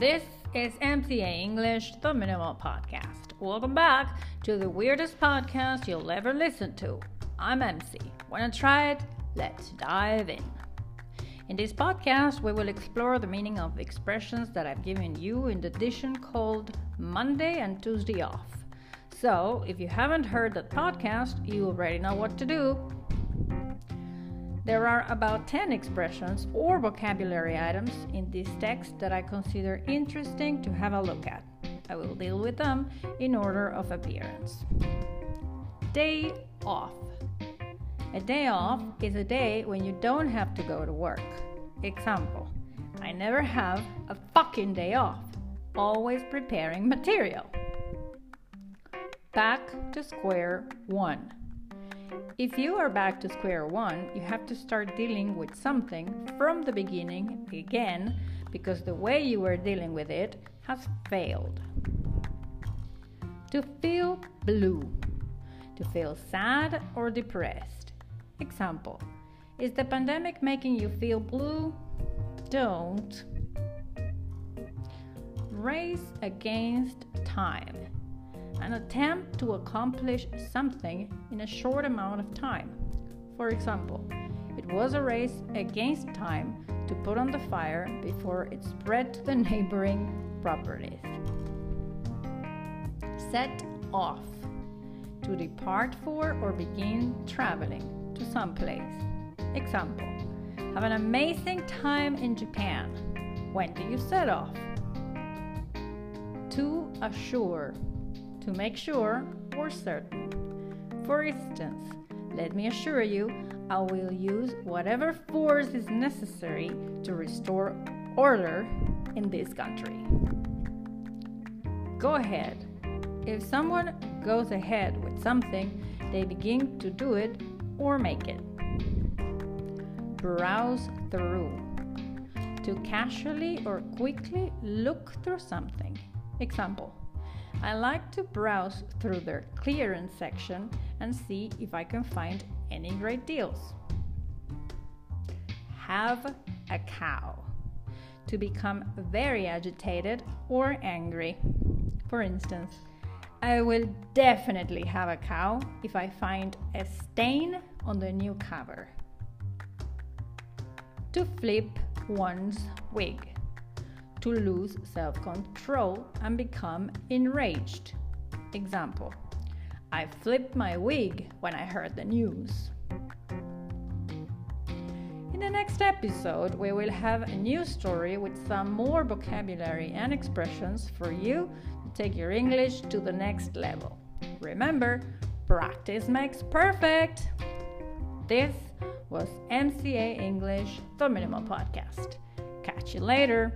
This is MCA English, the Minimal Podcast. Welcome back to the weirdest podcast you'll ever listen to. I'm MC. Wanna try it? Let's dive in. In this podcast, we will explore the meaning of expressions that I've given you in the edition called Monday and Tuesday Off. So, if you haven't heard that podcast, you already know what to do. There mm-hmm. are about 10 expressions or vocabulary items in this text that I consider interesting to have a look at. I will deal with them in order of appearance. Day off. A day off is a day when you don't have to go to work. Example I never have a fucking day off, always preparing material. Back to square one. If you are back to square one, you have to start dealing with something from the beginning again because the way you were dealing with it has failed. To feel blue. To feel sad or depressed. Example Is the pandemic making you feel blue? Don't. Race against time an attempt to accomplish something in a short amount of time. For example, it was a race against time to put on the fire before it spread to the neighboring properties. Set off to depart for or begin traveling to some place. Example Have an amazing time in Japan. When do you set off? To assure to make sure or certain. For instance, let me assure you, I will use whatever force is necessary to restore order in this country. Go ahead. If someone goes ahead with something, they begin to do it or make it. Browse through. To casually or quickly look through something. Example I like to browse through their clearance section and see if I can find any great deals. Have a cow. To become very agitated or angry. For instance, I will definitely have a cow if I find a stain on the new cover. To flip one's wig to lose self control and become enraged. Example I flipped my wig when I heard the news. In the next episode, we will have a new story with some more vocabulary and expressions for you to take your English to the next level. Remember, practice makes perfect. This was MCA English, the Minimal Podcast. Catch you later.